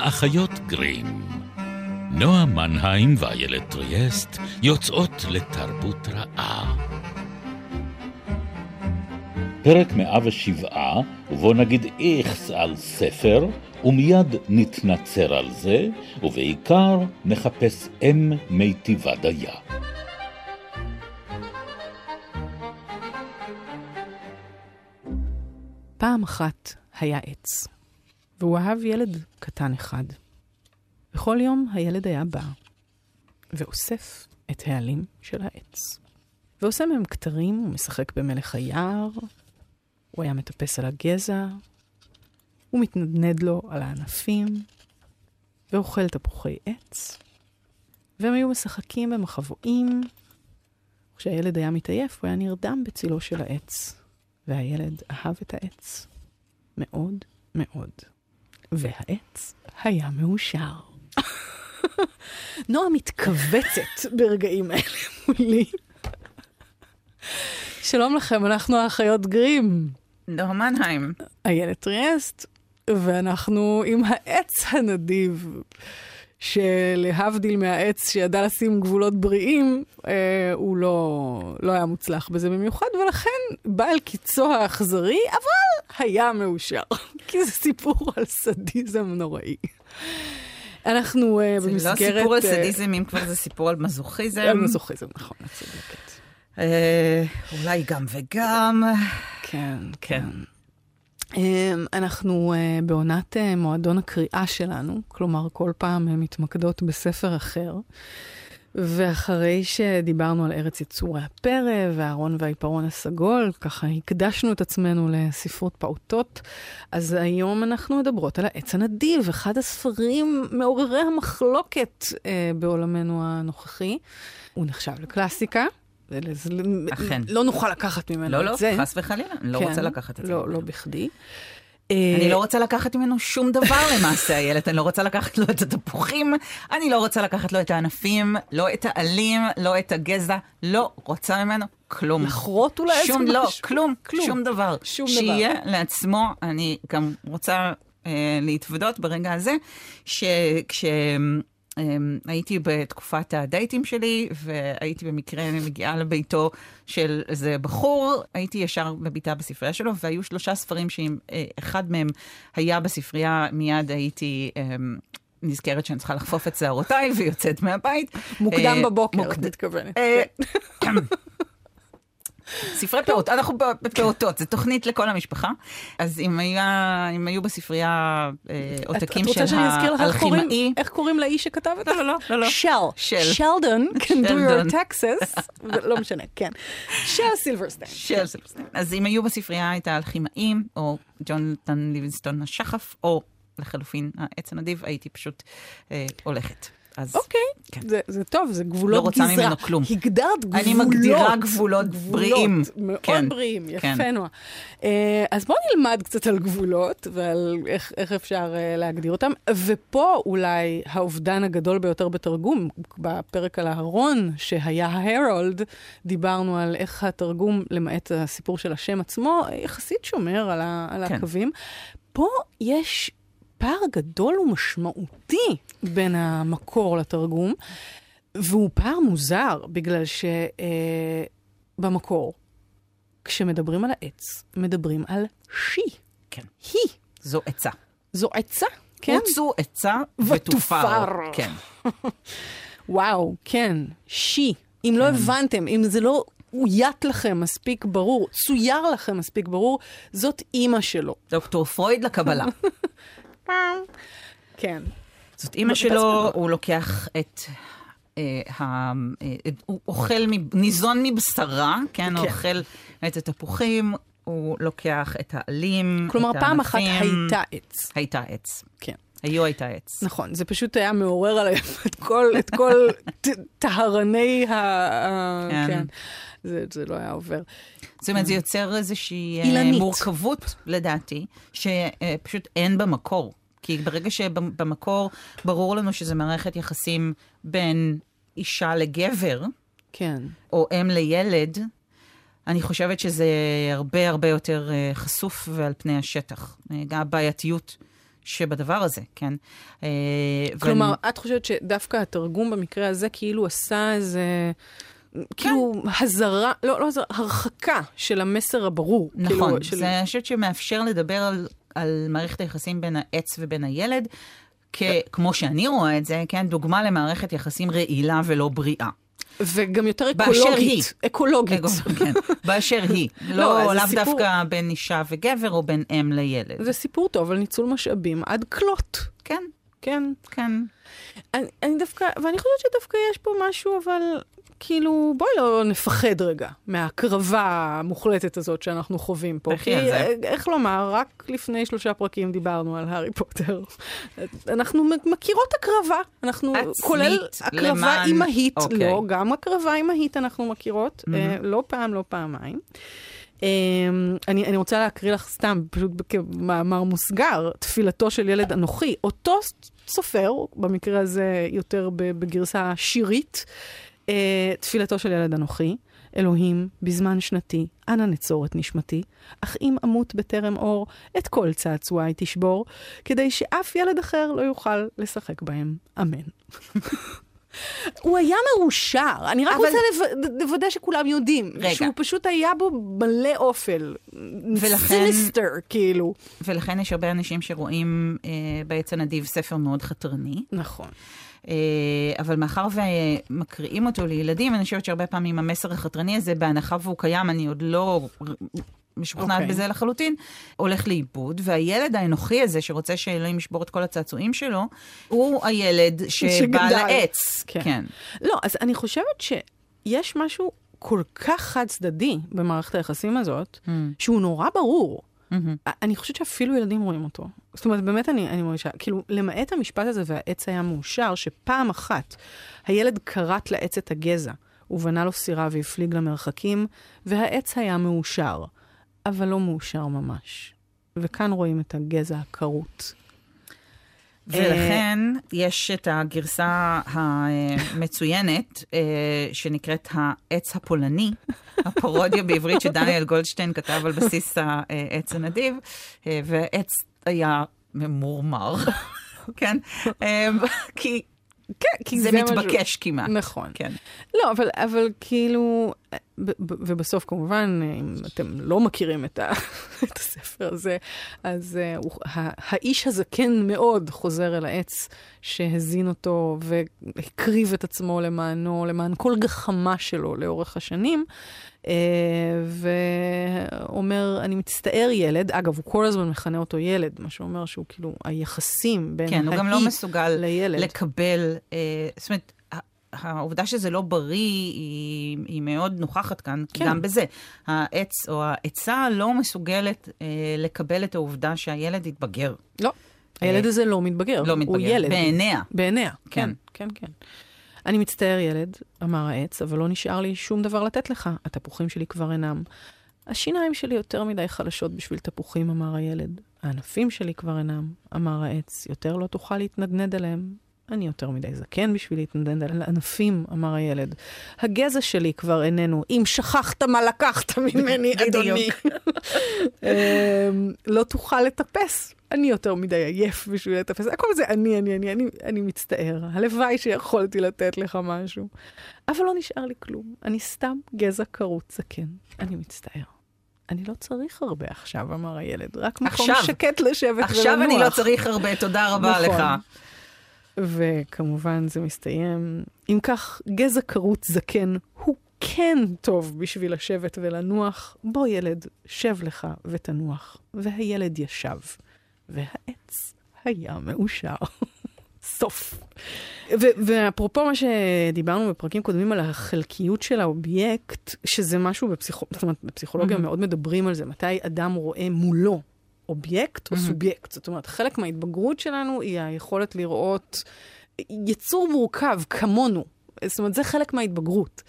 האחיות גרים. נועה מנהיים ואיילת טריאסט יוצאות לתרבות רעה. פרק 107, ובו נגיד איכס על ספר, ומיד נתנצר על זה, ובעיקר נחפש אם מיטיבה דייה. פעם אחת היה עץ, והוא אהב ילד קטן אחד. בכל יום הילד היה בא ואוסף את העלים של העץ, ועושה מהם כתרים ומשחק במלך היער, הוא היה מטפס על הגזע, הוא מתנדנד לו על הענפים, ואוכל תפוחי עץ, והם היו משחקים במחבואים. כשהילד היה מתעייף, הוא היה נרדם בצילו של העץ, והילד אהב את העץ מאוד מאוד, והעץ היה מאושר. נועה מתכווצת ברגעים האלה מולי. שלום לכם, אנחנו האחיות גרים. נועה מנהיים. איילת טריאסט, ואנחנו עם העץ הנדיב, שלהבדיל מהעץ שידע לשים גבולות בריאים, אה, הוא לא, לא היה מוצלח בזה במיוחד, ולכן בא אל קיצו האכזרי, אבל היה מאושר, כי זה סיפור על סדיזם נוראי. אנחנו uh, זה במסגרת... זה לא סיפור על סדיזם, אם כבר זה סיפור על מזוכיזם. על מזוכיזם, נכון, את צודקת. אה, אולי גם וגם. כן, כן. אמ, אנחנו uh, בעונת uh, מועדון הקריאה שלנו, כלומר, כל פעם uh, מתמקדות בספר אחר. ואחרי שדיברנו על ארץ יצורי הפרא והארון והעיפרון הסגול, ככה הקדשנו את עצמנו לספרות פעוטות, אז היום אנחנו מדברות על העץ הנדיב, אחד הספרים מעוררי המחלוקת אה, בעולמנו הנוכחי. הוא נחשב לקלאסיקה. אכן. לא נוכל לקחת ממנו לא, את לא, זה. לא, לא, חס וחלילה, אני לא כן, רוצה לקחת את זה. לא, לא בכדי. אני לא רוצה לקחת ממנו שום דבר למעשה, איילת. אני לא רוצה לקחת לו את התפוחים, אני לא רוצה לקחת לו את הענפים, לא את העלים, לא את הגזע, לא רוצה ממנו כלום. לחרוט אולי איזה לא, משהו? כלום, כלום, שום דבר. שום דבר. שיהיה לעצמו, אני גם רוצה אה, להתוודות ברגע הזה, שכש... הייתי בתקופת הדייטים שלי, והייתי במקרה מגיעה לביתו של איזה בחור, הייתי ישר בביתה בספרייה שלו, והיו שלושה ספרים שאם אה, אחד מהם היה בספרייה, מיד הייתי... נזכרת שאני צריכה לחפוף את שערותיי ויוצאת מהבית. מוקדם אה, בבוקר, את מתכוונת. ספרי פעוט, אנחנו בפעוטות, זו תוכנית לכל המשפחה. אז אם, היה, אם היו בספרייה אה, עותקים של האלכימאי... איך קוראים לאיש שכתב את זה? לא, לא, לא. לא. של. של. שלדון can do your taxes. לא משנה, כן. של סילברסטיין. של סילברסטיין. אז אם היו בספרייה את האלכימאים, או ג'ונתן ליבנסטון השחף, או לחלופין העץ הנדיב, הייתי פשוט אה, הולכת. אז... אוקיי, כן. זה, זה טוב, זה גבולות לא רוצה גזרה. ממנו כלום. הגדרת גבולות. אני מגדירה גבולות, גבולות בריאים. מאוד כן. בריאים, יפה כן. נועה. Uh, אז בואו נלמד קצת על גבולות ועל איך, איך אפשר uh, להגדיר אותם. ופה אולי האובדן הגדול ביותר בתרגום, בפרק על הארון, שהיה ההרולד, דיברנו על איך התרגום, למעט הסיפור של השם עצמו, יחסית שומר על, ה, על כן. הקווים. פה יש פער גדול ומשמעותי בין המקור לתרגום, והוא פער מוזר, בגלל שבמקור, אה, כשמדברים על העץ, מדברים על שי. כן. היא. זו עצה. זו עצה, כן. רוצו עצה ותופר. כן. וואו, כן, שי. אם לא כן. לא הבנתם, אם זה לא אוית לכם מספיק ברור, צויר לכם מספיק ברור, זאת אימא שלו. דוקטור פרויד לקבלה. כן. זאת אימא שלו, הוא לוקח את... אה, ה... אה, הוא אוכל, ניזון מבשרה, כן? הוא כן. אוכל את התפוחים, הוא לוקח את העלים, את כלומר, פעם אחת הייתה עץ. הייתה עץ. כן. היו הייתה עץ. נכון, זה פשוט היה מעורר עליהם את כל, את כל טהרני ה... כן. כן. זה, זה לא היה עובר. זאת אומרת, זה יוצר איזושהי אילנית. מורכבות, לדעתי, שפשוט אין במקור. כי ברגע שבמקור ברור לנו שזה מערכת יחסים בין אישה לגבר, כן. או אם לילד, אני חושבת שזה הרבה הרבה יותר חשוף ועל פני השטח. גם הבעייתיות שבדבר הזה, כן? אה, כלומר, ואני- את חושבת שדווקא התרגום במקרה הזה כאילו עשה איזה... כאילו הזרה, לא, לא הזרה, הרחקה של המסר הברור. נכון, כאילו, של... זה אני חושבת שמאפשר לדבר על, על מערכת היחסים בין העץ ובין הילד, כ, כמו שאני רואה את זה, כן, דוגמה למערכת יחסים רעילה ולא בריאה. וגם יותר אקולוגית. אקולוגית. כן, באשר היא. לא, לא, לאו דווקא בין אישה וגבר או בין אם לילד. זה סיפור טוב על ניצול משאבים עד כלות. כן, כן. כן. אני, אני דווקא, ואני חושבת שדווקא יש פה משהו, אבל כאילו, בואי לא נפחד רגע מההקרבה המוחלטת הזאת שאנחנו חווים פה. כי, זה. אה, איך לומר, רק לפני שלושה פרקים דיברנו על הארי פוטר. אנחנו מכירות הקרבה. אנחנו, עצמית, כולל הקרבה למען- אימהית. אוקיי. לא, גם הקרבה אימהית אנחנו מכירות, אה, לא פעם, לא פעמיים. Um, אני, אני רוצה להקריא לך סתם, פשוט כמאמר מוסגר, תפילתו של ילד אנוכי. אותו סופר, במקרה הזה יותר בגרסה שירית, תפילתו של ילד אנוכי, אלוהים, בזמן שנתי, אנא נצור את נשמתי, אך אם אמות בטרם אור, את כל צעצועי תשבור, כדי שאף ילד אחר לא יוכל לשחק בהם. אמן. הוא היה מאושר, אני רק אבל- רוצה לו- לוודא שכולם יודעים. רגע. שהוא פשוט היה בו מלא אופל. ולכן- סיניסטר, כאילו. ולכן יש הרבה אנשים שרואים אה, בעץ הנדיב ספר מאוד חתרני. נכון. אה, אבל מאחר ומקריאים אותו לילדים, אני חושבת שהרבה פעמים המסר החתרני הזה, בהנחה והוא קיים, אני עוד לא משוכנעת אוקיי. בזה לחלוטין, הולך לאיבוד, והילד האנוכי הזה, שרוצה שאלוהים ישבור את כל הצעצועים שלו, הוא הילד שבא. לעץ. כן. כן. לא, אז אני חושבת שיש משהו כל כך חד צדדי במערכת היחסים הזאת, Mm. שהוא נורא ברור. מהמם. אני חושבת שאפילו ילדים רואים אותו. זאת אומרת, באמת אני, אני מרגישה, כאילו, למעט המשפט הזה והעץ היה מאושר, שפעם אחת הילד כרת לעץ את הגזע, ובנה לו סירה והפליג למרחקים, והעץ היה מאושר, אבל לא מאושר ממש. וכאן רואים את הגזע הכרות. ולכן יש את הגרסה המצוינת, אה, שנקראת העץ הפולני, הפרודיה בעברית שדניאל גולדשטיין כתב על בסיס העץ הנדיב, אה, והעץ היה ממורמר, כן? אה, כי כן, כי זה משהו- מתבקש כמעט. נכון. כן. לא, אבל, אבל כאילו, ובסוף כמובן, אם אתם לא מכירים את, ה, את הספר הזה, אז uh, הוא, ה, האיש הזקן מאוד חוזר אל העץ שהזין אותו והקריב את עצמו למענו, למען כל גחמה שלו לאורך השנים, uh, ואומר, אני מצטער ילד, אגב, הוא כל הזמן מכנה אותו ילד, מה שאומר שהוא כאילו, היחסים בין כן, הוא גם לא האי מסוגל לילד. לקבל, אה, זאת אומרת, העובדה שזה לא בריא היא, היא מאוד נוכחת כאן, כן. גם בזה. העץ או העצה לא מסוגלת אה, לקבל את העובדה שהילד יתבגר. לא, הילד הזה לא מתבגר. לא מתבגר. הוא ילד. בעיניה. בעיניה, כן, כן. כן, כן. אני מצטער, ילד, אמר העץ, אבל לא נשאר לי שום דבר לתת לך. התפוחים שלי כבר אינם. השיניים שלי יותר מדי חלשות בשביל תפוחים, אמר הילד. הענפים שלי כבר אינם, אמר העץ. יותר לא תוכל להתנדנד עליהם. אני יותר מדי זקן בשביל להתנדנד על ענפים, אמר הילד. הגזע שלי כבר איננו. אם שכחת מה לקחת ממני. אדוני. אמ, לא תוכל לטפס. אני יותר מדי עייף בשביל לטפס. הכל זה אני, אני, אני, אני, אני מצטער. הלוואי שיכולתי לתת לך משהו. אבל לא נשאר לי כלום. אני סתם גזע כרות זקן. אני מצטער. אני לא צריך הרבה עכשיו, אמר הילד. רק מקום עכשיו. שקט לשבת ולנוח. עכשיו אני לא צריך הרבה, תודה רבה נכון. לך. וכמובן זה מסתיים. אם כך, גזע כרות זקן הוא כן טוב בשביל לשבת ולנוח. בוא ילד, שב לך ותנוח. והילד ישב, והעץ היה מאושר. סוף. ו- ואפרופו מה שדיברנו בפרקים קודמים על החלקיות של האובייקט, שזה משהו בפסיכו... זאת אומרת, בפסיכולוגיה מהמם. מאוד מדברים על זה, מתי אדם רואה מולו אובייקט או. סובייקט. זאת אומרת, חלק מההתבגרות שלנו היא היכולת לראות יצור מורכב כמונו. זאת אומרת, זה חלק מההתבגרות.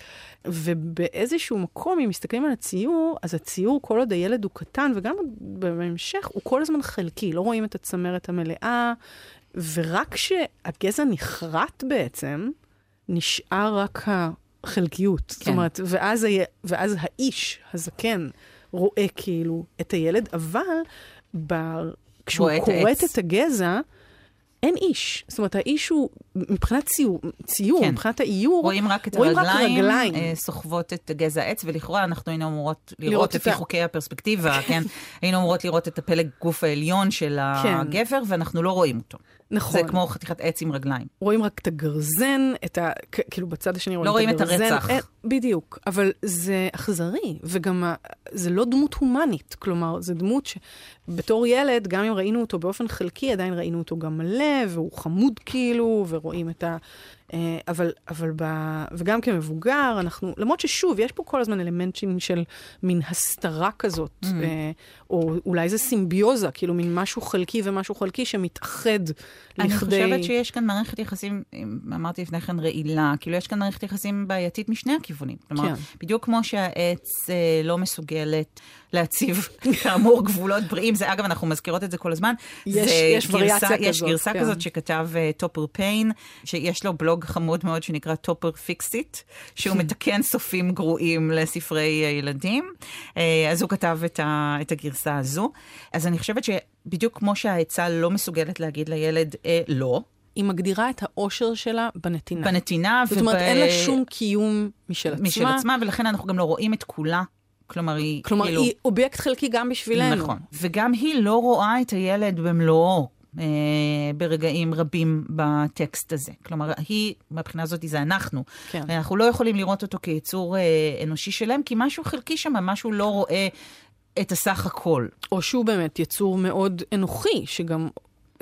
ובאיזשהו מקום, אם מסתכלים על הציור, אז הציור, כל עוד הילד הוא קטן, וגם בהמשך, הוא כל הזמן חלקי. לא רואים את הצמרת המלאה, ורק כשהגזע נחרט בעצם, נשאר רק החלקיות. כן. זאת. אומרת, ואז, היה, ואז האיש, הזקן, רואה כאילו את הילד, אבל כשהוא רואה את כורת. את הגזע, אין איש. זאת אומרת, האיש הוא, מבחינת ציור, ציור כן. מבחינת האיור, רואים רק את רואים רק הרגליים, רגליים. אה, סוחבות את גזע העץ, ולכאורה אנחנו היינו אמורות לראות לראות, את לפי ה- חוקי הפרספקטיבה, כן? היינו אמורות לראות את הפלג גוף העליון של כן. הגבר, ואנחנו לא רואים אותו. נכון. זה כמו חתיכת עץ עם רגליים. רואים רק את הגרזן, את ה... כאילו בצד השני רואים, לא רואים את את הגרזן. הרצח. אין, בדיוק, אבל זה אכזרי, וגם ה... זה לא דמות הומנית. כלומר, זו דמות שבתור ילד, גם אם ראינו אותו באופן חלקי, עדיין ראינו אותו גם מלא, והוא חמוד כאילו, ורואים את ה... אה, אבל, אבל ב... וגם כמבוגר, אנחנו, למרות ששוב, יש פה כל הזמן אלמנטים של מין הסתרה כזאת, Mm. או אולי זה סימביוזה, כאילו מין משהו חלקי ומשהו חלקי שמתאחד אני לכדי... חושבת שיש כאן מערכת יחסים, אמרתי לפני כן רעילה, כאילו יש כאן מערכת יחסים בעייתית משני הכיוונים. כלומר, כן. בדיוק כמו שהעץ אה, לא מסוגלת להציב, כאמור, גבולות בריאים, זה אגב, אנחנו מזכירות את זה כל הזמן. יש- יש גרסה, וריאציה יש כזאת, גרסה כן. כזאת שכתב אה, טופר פיין, שיש לו בלוג חמוד מאוד שנקרא Topher Fixed It, שהוא מתקן סופים גרועים לספרי אה, ילדים. אה, אז הוא כתב את, ה, את הגרסה הזו. אז אני חושבת שבדיוק כמו שהעצה לא מסוגלת להגיד לילד אה, לא, היא מגדירה את האושר שלה בנתינה. בנתינה זאת אומרת, אין לה שום קיום משל עצמה. משל עצמה, ולכן אנחנו גם לא רואים את כולה. כלומר, היא כלומר, כאילו... היא אובייקט חלקי גם בשבילנו. נכון. וגם היא לא רואה את הילד במלואו. אה, ברגעים רבים בטקסט הזה. כלומר, היא, מהבחינה הזאת, זה אנחנו. כן. אנחנו לא יכולים לראות אותו כיצור אה, אנושי שלם, כי משהו חלקי שם, משהו לא רואה את הסך הכל. או שהוא באמת יצור מאוד אנוכי, שגם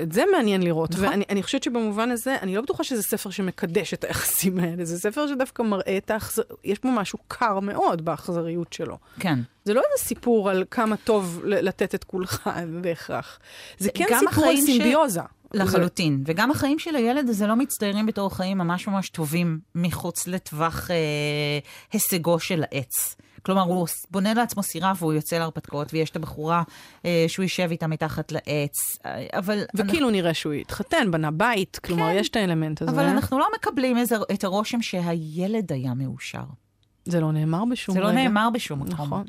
את זה מעניין לראות. נכון. ואני אני חושבת שבמובן הזה, אני לא בטוחה שזה ספר שמקדש את היחסים האלה, זה ספר שדווקא מראה את האכזר... יש בו משהו קר מאוד באכזריות שלו. כן. זה לא איזה סיפור על כמה טוב לתת את כולך בהכרח. זה כן סיפור על החיים ש- סימביוזה. לחלוטין. וגם החיים של הילד הזה לא מצטיירים בתור חיים ממש ממש טובים מחוץ לטווח אה, הישגו של העץ. כלומר, הוא בונה לעצמו סירה והוא יוצא להרפתקאות, ויש את הבחורה אה, שהוא יישב איתה מתחת לעץ. אה, אבל... וכאילו נראה שהוא התחתן, בנה בית, כלומר, כן. יש את האלמנט הזה. אבל אנחנו לא מקבלים איזה, את הרושם שהילד היה מאושר. זה לא נאמר בשום זה רגע. לא נאמר בשום מקום. נכון.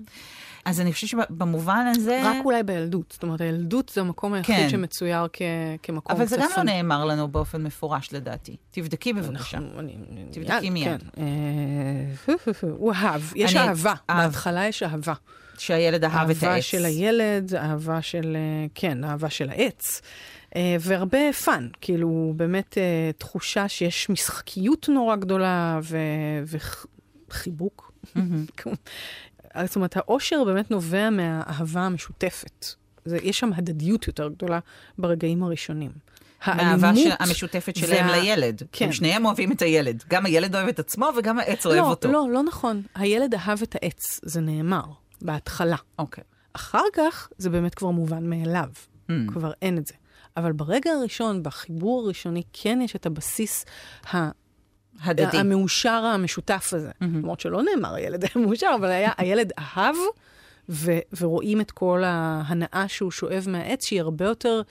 אז אני חושבת שבמובן הזה... רק אולי בילדות. זאת אומרת, הילדות זה המקום היחיד כן. שמצויר כ- כמקום אבל זה גם לא צפון. נאמר לנו באופן מפורש לדעתי. תבדקי בבקשה. אנחנו- אני- תבדקי מיד. כן. אה, הוא אהב, יש אני- אהבה. אהב. בהתחלה יש אהבה. שהילד אהב את העץ. אהבה של הילד, אהבה של, כן, אהבה של העץ. אה, והרבה fun, כאילו, באמת אה, תחושה שיש משחקיות נורא גדולה ו- וחיבוק. מהמם. זאת אומרת, האושר באמת נובע מהאהבה המשותפת. זה, יש שם הדדיות יותר גדולה ברגעים הראשונים. מהאהבה של- המשותפת שלהם וה- לילד. כן. הם שניהם אוהבים את הילד. גם הילד אוהב את עצמו וגם העץ אוהב לא, אותו. לא, לא נכון. הילד אהב את העץ, זה נאמר, בהתחלה. אוקיי. אחר כך זה באמת כבר מובן מאליו. Mm. כבר אין את זה. אבל ברגע הראשון, בחיבור הראשוני, כן יש את הבסיס ה- הדדי. המאושר המשותף הזה. למרות שלא נאמר הילד היה מאושר, אבל היה, הילד אהב, ו- ורואים את כל ההנאה שהוא שואב מהעץ, שהיא הרבה יותר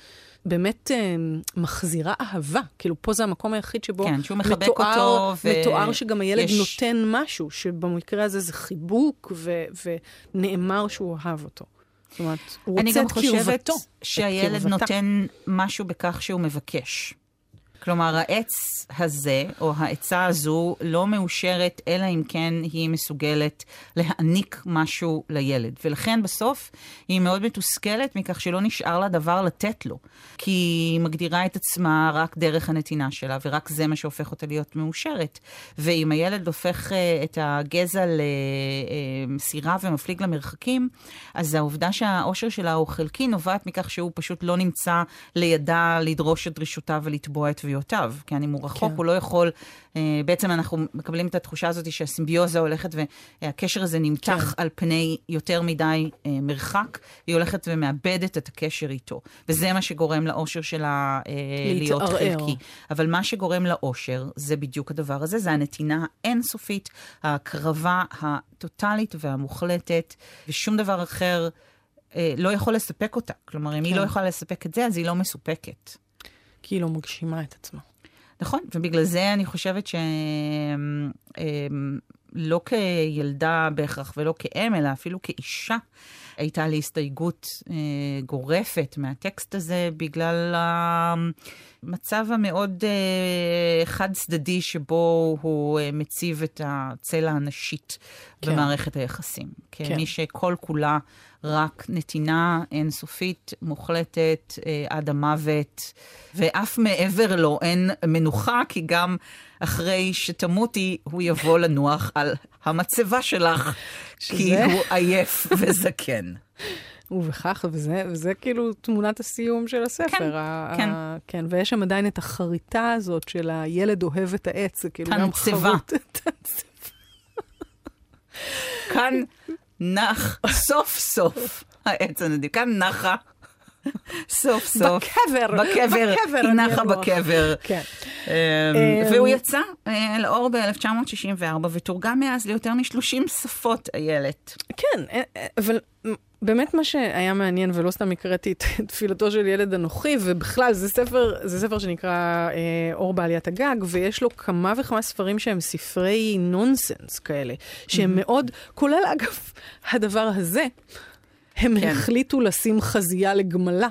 באמת אה, מחזירה אהבה. כאילו, פה זה המקום היחיד שבו כן, שהוא מחבק מתואר, אותו, ו- מתואר שגם הילד יש- נותן משהו, שבמקרה הזה זה חיבוק, ו- ונאמר שהוא אהב אותו. זאת אומרת, הוא אני רוצה גם את חושבת קרבתו. את שהילד קרבתה. נותן משהו בכך שהוא מבקש. כלומר, העץ הזה, או העצה הזו, לא מאושרת, אלא אם כן היא מסוגלת להעניק משהו לילד. ולכן בסוף היא מאוד מתוסכלת מכך שלא נשאר לה דבר לתת לו. כי היא מגדירה את עצמה רק דרך הנתינה שלה, ורק זה מה שהופך אותה להיות מאושרת. ואם הילד הופך uh, את הגזע לסירה ומפליג למרחקים, אז העובדה שהאושר שלה הוא חלקי נובעת מכך שהוא פשוט לא נמצא לידה לדרוש את דרישותיו ולתבוע את תביעותיו. כי אם הוא רחוק, כן. הוא לא יכול... Uh, בעצם אנחנו מקבלים את התחושה הזאת שהסימביוזה הולכת והקשר הזה נמתח כן. על פני יותר מדי uh, מרחק, היא הולכת ומאבדת את הקשר איתו. וזה מה שגורם לאושר שלה uh, להיות להתערער. חלקי. אבל מה שגורם לאושר זה בדיוק הדבר הזה, זה הנתינה האינסופית, ההקרבה הטוטלית והמוחלטת, ושום דבר אחר אה, לא יכול לספק אותה. כלומר, אם היא כן. לא יכולה לספק את זה, אז היא לא מסופקת. כי היא לא מגשימה את עצמה. נכון, ובגלל זה אני חושבת לא כילדה בהכרח ולא כאם, אלא אפילו כאישה. הייתה לי הסתייגות אה, גורפת מהטקסט הזה בגלל המצב המאוד אה, חד-צדדי שבו הוא אה, מציב את הצלע הנשית כן. במערכת היחסים. כמי כן. שכל כולה רק נתינה אינסופית, מוחלטת, אה, עד המוות, ואף מעבר לו אין מנוחה, כי גם אחרי שתמותי, הוא יבוא לנוח על המצבה שלך, שזה... כי הוא עייף וזקן. ובכך, וזה, וזה כאילו תמונת הסיום של הספר. כן, ה- כן. ה- כן. ויש שם עדיין את החריטה הזאת של הילד אוהב את העץ, זה כאילו גם חרוט. כאן נח סוף סוף העץ הנדיב. כאן נחה סוף סוף. בקבר. בקבר. בקבר. היא נחה בקבר. כן. אמ, והוא יצא אה, לאור ב-1964 ותורגם מאז ליותר מ-30 שפות, איילת. כן, אה, אה, אבל באמת מה שהיה מעניין, ולא סתם הקראתי את תפילתו של ילד אנוכי, ובכלל, זה ספר, זה ספר שנקרא אה, אור בעליית הגג, ויש לו כמה וכמה ספרים שהם ספרי נונסנס כאלה, שהם mm-hmm. מאוד, כולל אגב הדבר הזה, הם כן. החליטו לשים חזייה לגמלה.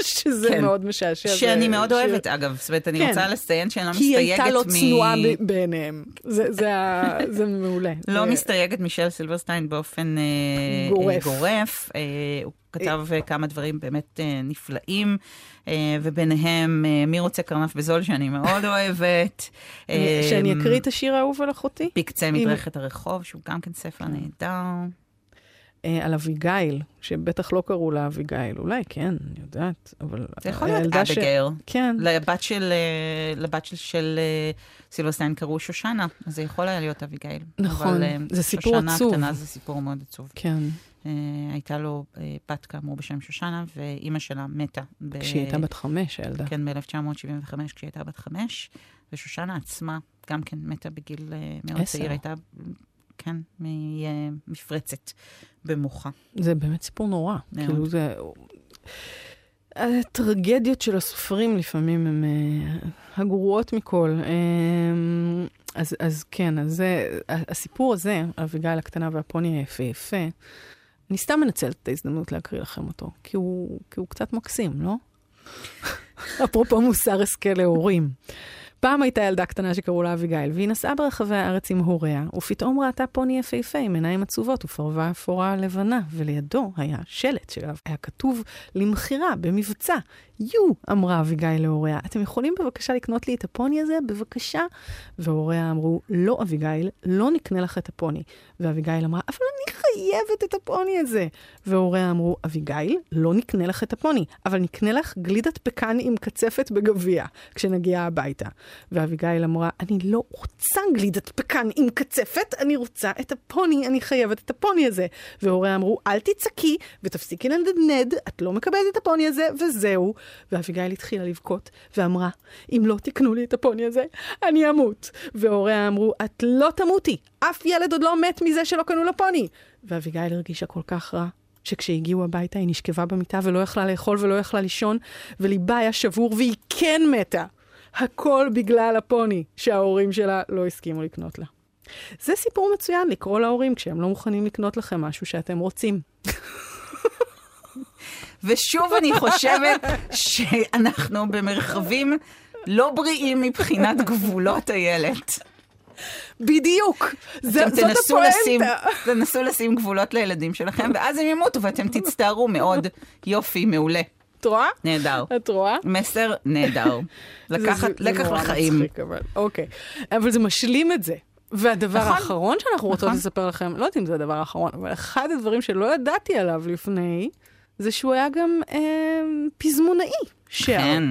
שזה כן. מאוד משעשע. שאני מאוד ש... אוהבת, אגב. זאת אומרת, אני כן. רוצה לציין שאני לא מסתייגת מ... כי היא הייתה לא צנועה מ... בעיניהם. זה, זה, ה... זה מעולה. לא זה... מסתייגת משל סילברסטיין באופן אה, גורף. גורף. אה, הוא כתב אה... כמה דברים באמת נפלאים, וביניהם מי רוצה קרנף בזול, שאני מאוד אוהבת. שאני אקריא את השיר האהוב על אחותי? בקצה מדרכת הרחוב, שהוא גם כן ספר נהדר. אה, על אביגיל, שבטח לא קראו לה אביגיל, אולי כן, אני יודעת, אבל... זה יכול להיות אביגיל. כן. לבת של, אה, לבת של, של אה, סילבסטיין קראו שושנה, אז זה יכול היה להיות אביגיל. נכון, אבל, זה סיפור עצוב. שושנה הקטנה זה סיפור מאוד עצוב. כן. הייתה לו בת כאמור בשם שושנה, ואימא שלה מתה. כשהיא הייתה בת חמש, הילדה. כן, ב-1975, כשהיא הייתה בת חמש, ושושנה עצמה גם כן מתה בגיל מאוד צעיר, הייתה כן, ממפרצת במוחה. זה באמת סיפור נורא. מאוד. כאילו זה... הטרגדיות של הסופרים לפעמים הן uh, הגרועות מכל. Um, אז, אז כן, אז זה, הסיפור הזה, אביגיל הקטנה והפוני היפה-יפה, אני סתם מנצלת את ההזדמנות להקריא לכם אותו, כי הוא, כי הוא קצת מקסים, לא? אפרופו מוסר השכל להורים. פעם הייתה ילדה קטנה שקראו לה אביגיל, והיא נסעה ברחבי הארץ עם הוריה, ופתאום ראתה פוני יפהפה עם עיניים עצובות ופרווה אפורה לבנה, ולידו היה שלט שעליו היה כתוב למכירה, במבצע. יו, אמרה אביגיל להוריה, אתם יכולים בבקשה לקנות לי את הפוני הזה? בבקשה. והוריה אמרו, לא אביגיל, לא נקנה לך את הפוני. ואביגיל אמרה, אבל אני חייבת את הפוני הזה. והוריה אמרו, אביגיל, לא נקנה לך את הפוני, אבל נקנה לך גלידת פקן עם קצפת בגביע, כשנגיע הביתה. ואביגיל אמרה, אני לא רוצה גלידת פקן עם קצפת, אני רוצה את הפוני, אני חייבת את הפוני הזה. והוריה אמרו, אל תצעקי ותפסיקי לנדנד, את לא מקבלת את הפוני הזה, וזהו. ואביגיל התחילה לבכות, ואמרה, אם לא תקנו לי את הפוני הזה, אני אמות. והוריה אמרו, את לא תמותי, אף ילד עוד לא מת מזה שלא קנו לו פוני. ואביגיל הרגישה כל כך רע, שכשהגיעו הביתה היא נשכבה במיטה ולא יכלה לאכול ולא יכלה לישון, וליבה היה שבור והיא כן מתה. הכל בגלל הפוני שההורים שלה לא הסכימו לקנות לה. זה סיפור מצוין לקרוא להורים כשהם לא מוכנים לקנות לכם משהו שאתם רוצים. ושוב אני חושבת שאנחנו במרחבים לא בריאים מבחינת גבולות איילת. בדיוק, זה, זאת הפואנטה. תנסו לשים גבולות לילדים שלכם, ואז הם ימותו ואתם תצטערו מאוד. יופי, מעולה. את רואה? נהדר. את רואה? מסר נהדר. לקחת, לקח לחיים. מצחיק, אבל, אוקיי. אבל זה משלים את זה. והדבר נכון, האחרון שאנחנו רוצות נכון. לספר לכם, לא יודעת אם זה הדבר האחרון, אבל אחד הדברים שלא ידעתי עליו לפני, זה שהוא היה גם אה, פזמונאי. שר. כן.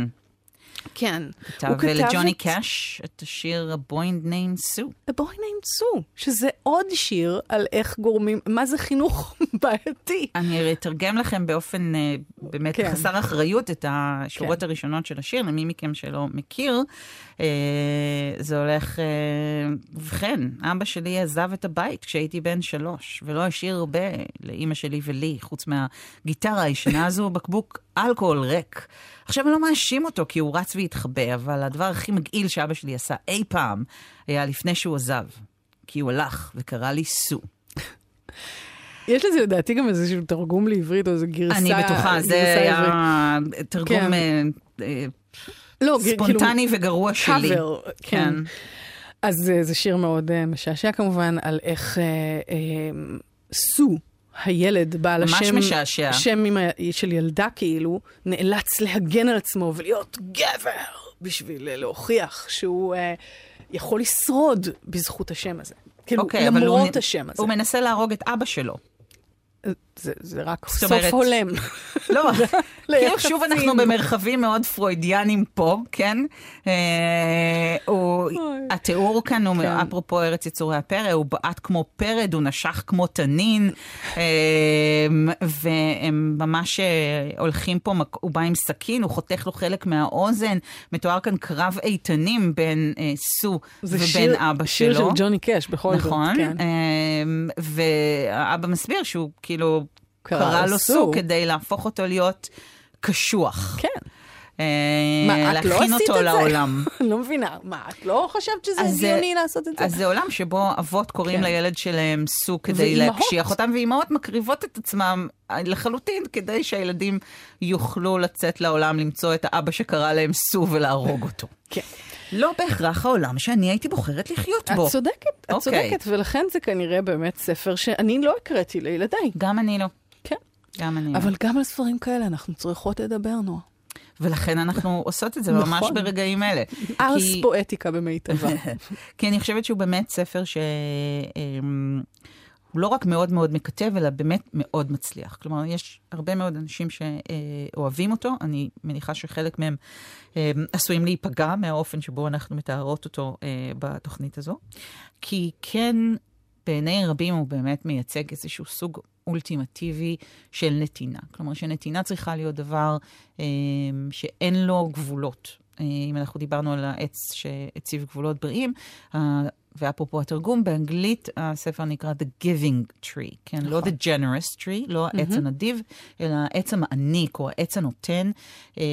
כן. כתב לג'וני את... קאש את השיר A Boy Named Sue. A Boy Named Sue, שזה עוד שיר על איך גורמים, מה זה חינוך בעייתי. אני אתרגם לכם באופן uh, באמת כן. חסר אחריות את השורות כן. הראשונות של השיר, למי מכם שלא מכיר. Uh, זה הולך, uh, ובכן, אבא שלי עזב את הבית כשהייתי בן שלוש, ולא השאיר הרבה לאימא שלי ולי, חוץ מהגיטרה הישנה הזו, בקבוק אלכוהול ריק. עכשיו אני לא מאשים אותו כי הוא רץ והתחבא, אבל הדבר הכי מגעיל שאבא שלי עשה אי פעם היה לפני שהוא עזב. כי הוא הלך וקרא לי סו. יש לזה לדעתי גם איזשהו תרגום לעברית או איזו גרסה אני בטוחה, זה היה. תרגום כן. אה, אה, לא, כאילו, ספונטני וגרוע שלי. קאבר, כן. אז אה, זה שיר מאוד אה, משעשע כמובן, על איך אה, אה, סו, הילד, בעל ממש השם, משעשע. שם עם ה- של ילדה כאילו, נאלץ להגן על עצמו ולהיות גבר בשביל אה, להוכיח שהוא אה, יכול לשרוד בזכות השם הזה. כאילו, אוקיי, אבל הוא למרות נ- השם הזה. הוא מנסה להרוג את אבא שלו. זה, זה רק סוף אומרת- הולם. לא, כאילו. שוב אנחנו במרחבים מאוד פרוידיאנים פה, כן? אה, הוא-. התיאור כאן הוא, כן. אפרופו ארץ יצורי הפרא, הוא בעט כמו פרד, הוא נשך כמו תנין, אה, והם ממש אה, הולכים פה, הוא בא עם סכין, הוא חותך לו חלק מהאוזן, מתואר כאן קרב איתנים בין אה, סו זה ובין שיר, אבא שיר שלו. של ג'וני קאש, בכל זאת. נכון, כן. והאבא מסביר שהוא כאילו קרא קרא לו לו סו. סו כדי להפוך אותו להיות קשוח. כן. אה, מה, את לא עשית את זה? לעולם. אני לא מבינה. מה, את לא חשבת שזה הגיוני לעשות את זה? אז זה עולם שבו אבות קוראים כן. לילד שלהם סו כדי. להקשיח אותם, ואימהות מקריבות את עצמם לחלוטין כדי שהילדים יוכלו לצאת לעולם, למצוא את האבא שקרא להם סו ולהרוג אותו. כן. לא בהכרח העולם שאני הייתי בוחרת לחיות את בו. צודקת, את אוקיי. צודקת, ולכן זה כנראה באמת ספר שאני לא הקראתי לילדיי. גם אני לא. כן. גם אני לא. אבל גם על ספרים כאלה אנחנו צריכות לדבר, נועה. ולכן אנחנו עושות את זה ממש נכון. ברגעים אלה. ארס כי- פואטיקה במיטבה. כי אני חושבת שהוא באמת ספר שהוא לא רק מאוד מאוד מקטב, אלא באמת מאוד מצליח. כלומר, יש הרבה מאוד אנשים שאוהבים אותו, אני מניחה שחלק מהם אה, עשויים להיפגע מהאופן שבו אנחנו מתארות אותו אה, בתוכנית הזו. כי כן, בעיני רבים הוא באמת מייצג איזשהו סוג אולטימטיבי של נתינה. כלומר, שנתינה צריכה להיות דבר אה, שאין לו גבולות. אם אנחנו דיברנו על העץ שהציב גבולות בריאים, ואפרופו התרגום, באנגלית הספר נקרא The Giving Tree, כן? לא נכון. The Generous Tree, לא העץ הנדיב, אלא העץ המעניק או העץ הנותן. אה,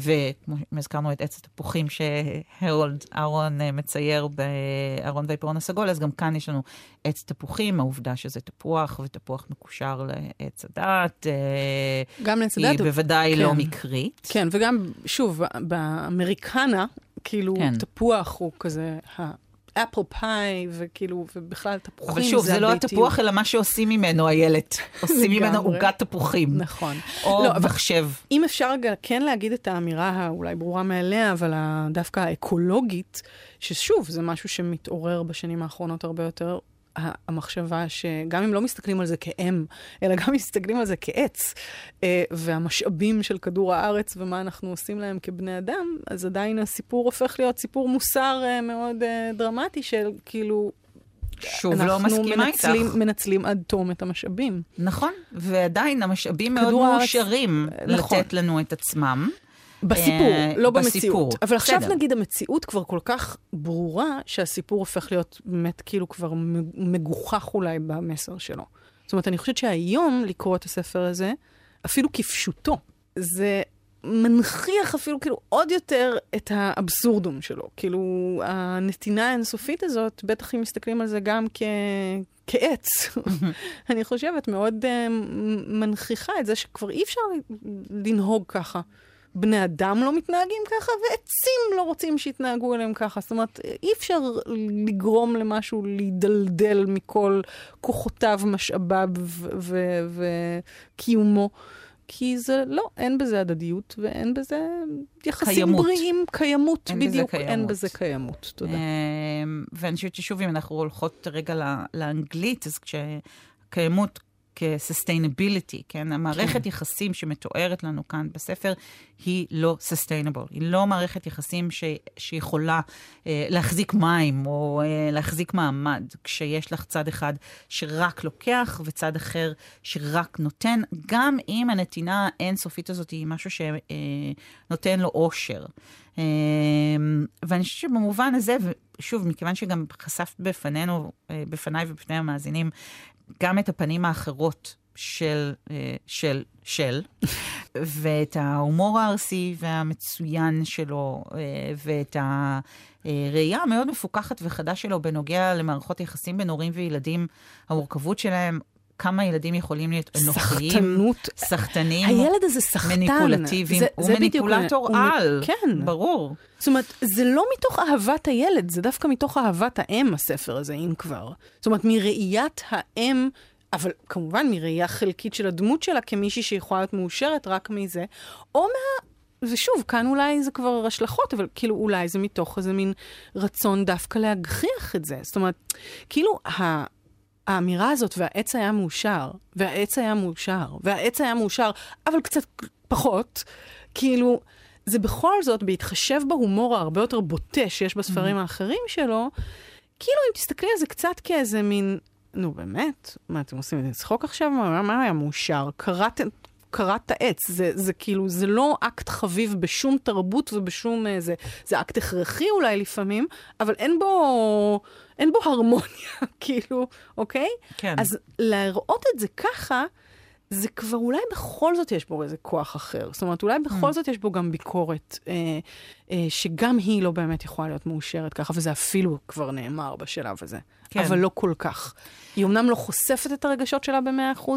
וכמו שהזכרנו את עץ התפוחים שהרולד אהרון אה, מצייר באהרון והעיפרון הסגול, אז גם כאן יש לנו עץ תפוחים, העובדה שזה תפוח, ותפוח מקושר לעץ הדת, אה, גם לעץ היא הדת. בוודאי כן. לא מקרית. כן, וגם, שוב, באמריקנה, כאילו, כן. תפוח הוא כזה האפל פאי, וכאילו, ובכלל תפוחים אבל שוב, זה לא הביתיות. התפוח, אלא מה שעושים ממנו, איילת. עושים ממנו. עוגת תפוחים. נכון. או לא, מחשב. אם אפשר רגע כן להגיד את האמירה האולי ברורה מאליה, אבל דווקא האקולוגית, ששוב, זה משהו שמתעורר בשנים האחרונות הרבה יותר, המחשבה שגם אם לא מסתכלים על זה כאם, אלא גם מסתכלים על זה כעץ, אה, והמשאבים של כדור הארץ ומה אנחנו עושים להם כבני אדם, אז עדיין הסיפור הופך להיות סיפור מוסר אה, מאוד אה, דרמטי של כאילו... שוב, לא מסכימה מנצלים, איתך. מנצלים עד תום את המשאבים. נכון, ועדיין המשאבים מאוד הארץ- מאושרים נכון. לתת לנו את עצמם. בסיפור, אה, לא. במציאות. אבל עכשיו. נגיד המציאות כבר כל כך ברורה, שהסיפור הופך להיות באמת כאילו כבר מגוחך אולי במסר שלו. זאת אומרת, אני חושבת שהיום לקרוא את הספר הזה, אפילו כפשוטו, זה מנכיח אפילו כאילו עוד יותר את האבסורדום שלו. כאילו, הנתינה האינסופית הזאת, בטח אם מסתכלים על זה גם כ... כעץ, אני חושבת, מאוד uh, מנכיחה את זה שכבר אי אפשר לנהוג ככה. בני אדם לא מתנהגים ככה, ועצים לא רוצים שיתנהגו אליהם ככה. זאת אומרת, אי אפשר לגרום למשהו להידלדל מכל כוחותיו, משאביו וקיומו. כי זה לא, אין בזה הדדיות, ואין בזה יחסים קיימות. בריאים, קיימות, אין בזה בדיוק, קיימות. אין בזה קיימות. תודה. אמ, ואני חושבת ששוב, אם אנחנו הולכות רגע לאנגלית, אז כשקיימות כ-sustainability, כן? המערכת יחסים שמתוארת לנו כאן בספר היא לא sustainable. היא לא מערכת יחסים ש- שיכולה אה, להחזיק מים או אה, להחזיק מעמד, כשיש לך צד אחד שרק לוקח וצד אחר שרק נותן, גם אם הנתינה האינסופית הזאת היא משהו שנותן לו אושר. אה, ואני חושבת שבמובן הזה, ושוב, מכיוון שגם חשפת בפנינו, אה, בפניי ובפני המאזינים, גם את הפנים האחרות של, אה, של, של, ואת ההומור הארסי והמצוין שלו, אה, ואת הראייה המאוד מפוקחת וחדה שלו בנוגע למערכות יחסים בין הורים וילדים, המורכבות שלהם. כמה ילדים יכולים להיות אנוכיים, סחטנות. סחטנים, הילד הזה סחטן. מניפולטיביים. זה- הוא זה מניפולטור הוא על, כן. ברור. זאת אומרת, זה לא מתוך אהבת הילד, זה דווקא מתוך אהבת האם, הספר הזה, אם כבר. זאת אומרת, מראיית האם, אבל כמובן מראייה חלקית של הדמות שלה כמישהי שיכולה להיות מאושרת רק מזה, או מה... ושוב, כאן אולי זה כבר השלכות, אבל כאילו אולי זה מתוך איזה מין רצון דווקא להגחיך את זה. זאת אומרת, כאילו ה... האמירה הזאת, והעץ היה מאושר, והעץ היה מאושר, והעץ היה מאושר, אבל קצת פחות, כאילו, זה בכל זאת, בהתחשב בהומור ההרבה יותר בוטה שיש בספרים האחרים שלו, כאילו אם תסתכלי על זה קצת כאיזה מין, נו באמת, מה אתם עושים? זה צחוק עכשיו? מה, מה היה מאושר? קראת... את העץ, זה, זה כאילו, זה לא אקט חביב בשום תרבות ובשום... אה, זה, זה אקט הכרחי אולי לפעמים, אבל אין בו, אין בו הרמוניה, כאילו, אוקיי? כן. אז להראות את זה ככה, זה כבר אולי בכל זאת יש בו איזה כוח אחר. זאת אומרת, אולי בכל זאת יש בו גם ביקורת, אה, אה, שגם היא לא באמת יכולה להיות מאושרת ככה, וזה אפילו כבר נאמר בשלב הזה. כן. אבל לא כל כך. היא אמנם לא חושפת את הרגשות שלה ב-100%,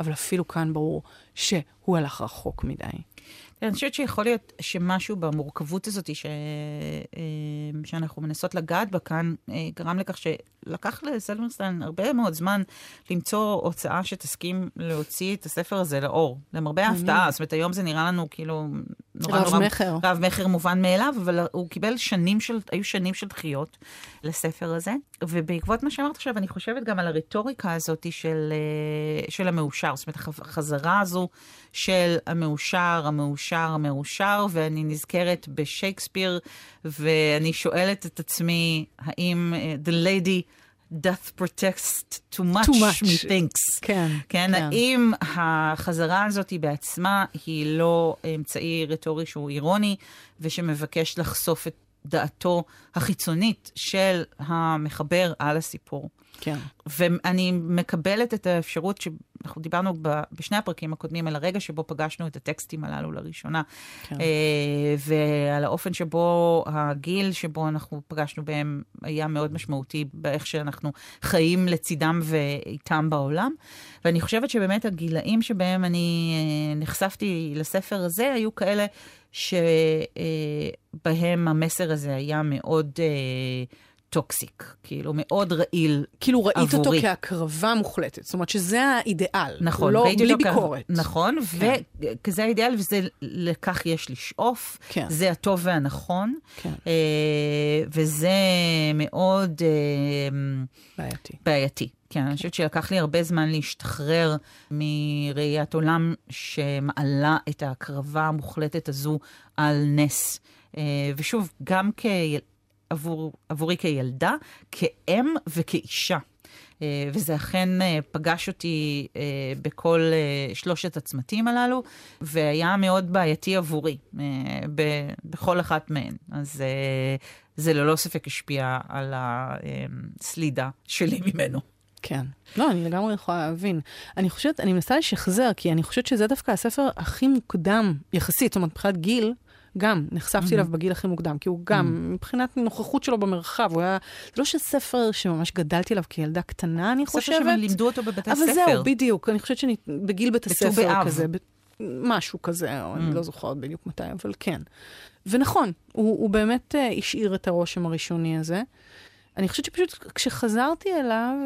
אבל אפילו כאן ברור שהוא הלך רחוק מדי. אני חושבת שיכול להיות שמשהו במורכבות הזאת ש... אה, שאנחנו מנסות לגעת בה כאן, אה, גרם לכך שלקח לסלברסטיין הרבה מאוד זמן למצוא הוצאה שתסכים להוציא את הספר הזה לאור. למרבה ההפתעה, זאת אומרת, היום זה נראה לנו כאילו... נורא רב מכר. רב מכר מובן מאליו, אבל הוא קיבל שנים של, היו שנים של דחיות לספר הזה. ובעקבות מה שאמרת עכשיו, אני חושבת גם על הרטוריקה הזאת של, אה, של המאושר. זאת אומרת, הח- החזרה הזו של המאושר, המאושר, המאושר, ואני נזכרת בשייקספיר, ואני שואלת את עצמי, האם אה, The Lady doth protest too much, Too much. methinks. כן, כן, כן. האם החזרה הזאת היא בעצמה היא לא אמצעי רטורי שהוא אירוני, ושמבקש לחשוף את דעתו החיצונית של המחבר על הסיפור. כן. ואני מקבלת את האפשרות שאנחנו דיברנו ב- בשני הפרקים הקודמים על הרגע שבו פגשנו את הטקסטים הללו לראשונה, כן. אה, ועל האופן שבו הגיל שבו אנחנו פגשנו בהם היה מאוד משמעותי באיך שאנחנו חיים לצידם ואיתם בעולם. ואני חושבת שבאמת הגילאים שבהם אני אה, נחשפתי לספר הזה היו כאלה שבהם המסר הזה היה מאוד... טוקסיק, כאילו מאוד רעיל כאילו ראית עבורי. אותו כהקרבה מוחלטת, זאת אומרת שזה האידיאל. נכון, לא, בלי אותו כ- ביקורת. נכון, כן. וכזה האידיאל, וזה, לכך יש לשאוף. כן. זה הטוב והנכון. כן. אה, וזה מאוד אה, בעייתי. בעייתי. כן, אני חושבת שלקח לי הרבה זמן להשתחרר מראיית עולם שמעלה את ההקרבה המוחלטת הזו על נס. אה, ושוב, גם כ... עבור, עבורי כילדה, כאם וכאישה. אה, וזה אכן אה, פגש אותי אה, בכל שלושת הצמתים הללו, והיה מאוד בעייתי עבורי בכל אחת מהן. אז זה ללא ספק השפיע על הסלידה שלי ממנו. כן. לא, אני לגמרי יכולה להבין. אני חושבת, אני מנסה לשחזר, כי אני חושבת שזה דווקא הספר הכי מוקדם, יחסית, זאת אומרת, מבחינת גיל, גם נחשפתי אליו בגיל הכי מוקדם, כי הוא גם, מבחינת נוכחות שלו במרחב, הוא היה, זה לא שספר שממש גדלתי עליו כילדה קטנה, אני ספר חושבת. שלימדו אותו בבתי אבל ספר. זהו, בדיוק. אני חושבת שאני בגיל בית בט"ו הספר. כזה, ב- משהו כזה, או אני לא זוכרת בדיוק מתי, אבל כן. ונכון, הוא, הוא באמת uh, השאיר את הרושם הראשוני הזה. אני חושבת שפשוט כשחזרתי אליו,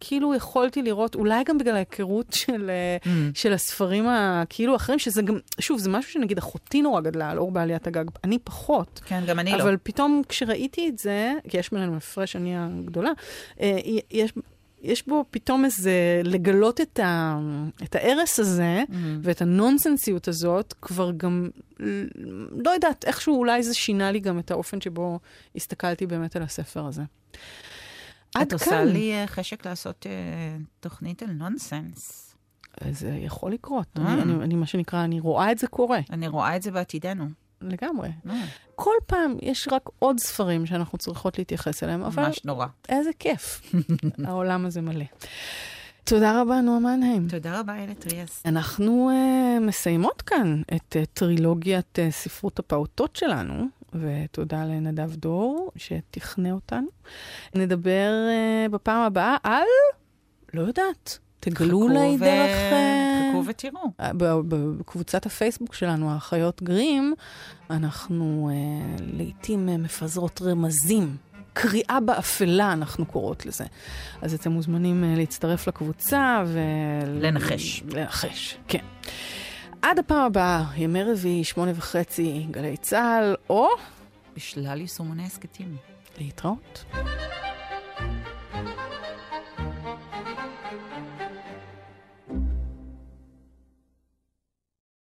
כאילו יכולתי לראות, אולי גם בגלל ההיכרות של, mm. של הספרים הכאילו אחרים, שזה גם, שוב, זה משהו שנגיד אחותי נורא גדלה על אור בעליית הגג, אני פחות. כן, גם אני לא. אבל פתאום כשראיתי את זה, כי יש בינינו הפרש, אני הגדולה, אה, יש, יש בו פתאום איזה, לגלות את, ה, את ההרס הזה Mm. ואת הנונסנסיות הזאת, כבר גם, לא יודעת, איכשהו אולי זה שינה לי גם את האופן שבו הסתכלתי באמת על הספר הזה. את עושה כאן. לי אה, חשק לעשות אה, תוכנית על נונסנס. זה יכול לקרות. אה. אני, אני, אני, מה שנקרא, אני רואה את זה קורה, אני רואה את זה בעתידנו. לגמרי. אה, כל פעם יש רק עוד ספרים שאנחנו צריכות להתייחס אליהם, אבל ממש נורא. איזה כיף. העולם הזה מלא. תודה רבה, נועה מנהיים. תודה רבה, איילת ריאס. אנחנו uh, מסיימות כאן את uh, טרילוגיית uh, ספרות הפעוטות שלנו, ותודה לנדב דור שתכנה אותנו. נדבר uh, בפעם הבאה על, לא יודעת, תגלו אולי ו... דרך... חכו ותראו. בקבוצת הפייסבוק שלנו, האחיות גרים, אנחנו uh, לעיתים uh, מפזרות רמזים. קריאה באפלה, אנחנו קוראות לזה. אז אתם מוזמנים uh, להצטרף לקבוצה ו... לנחש. לנחש, כן. עד הפעם הבאה, ימי רביעי, שמונה וחצי, גלי צה"ל, או... בשלל יישומוני הסכתים. להתראות.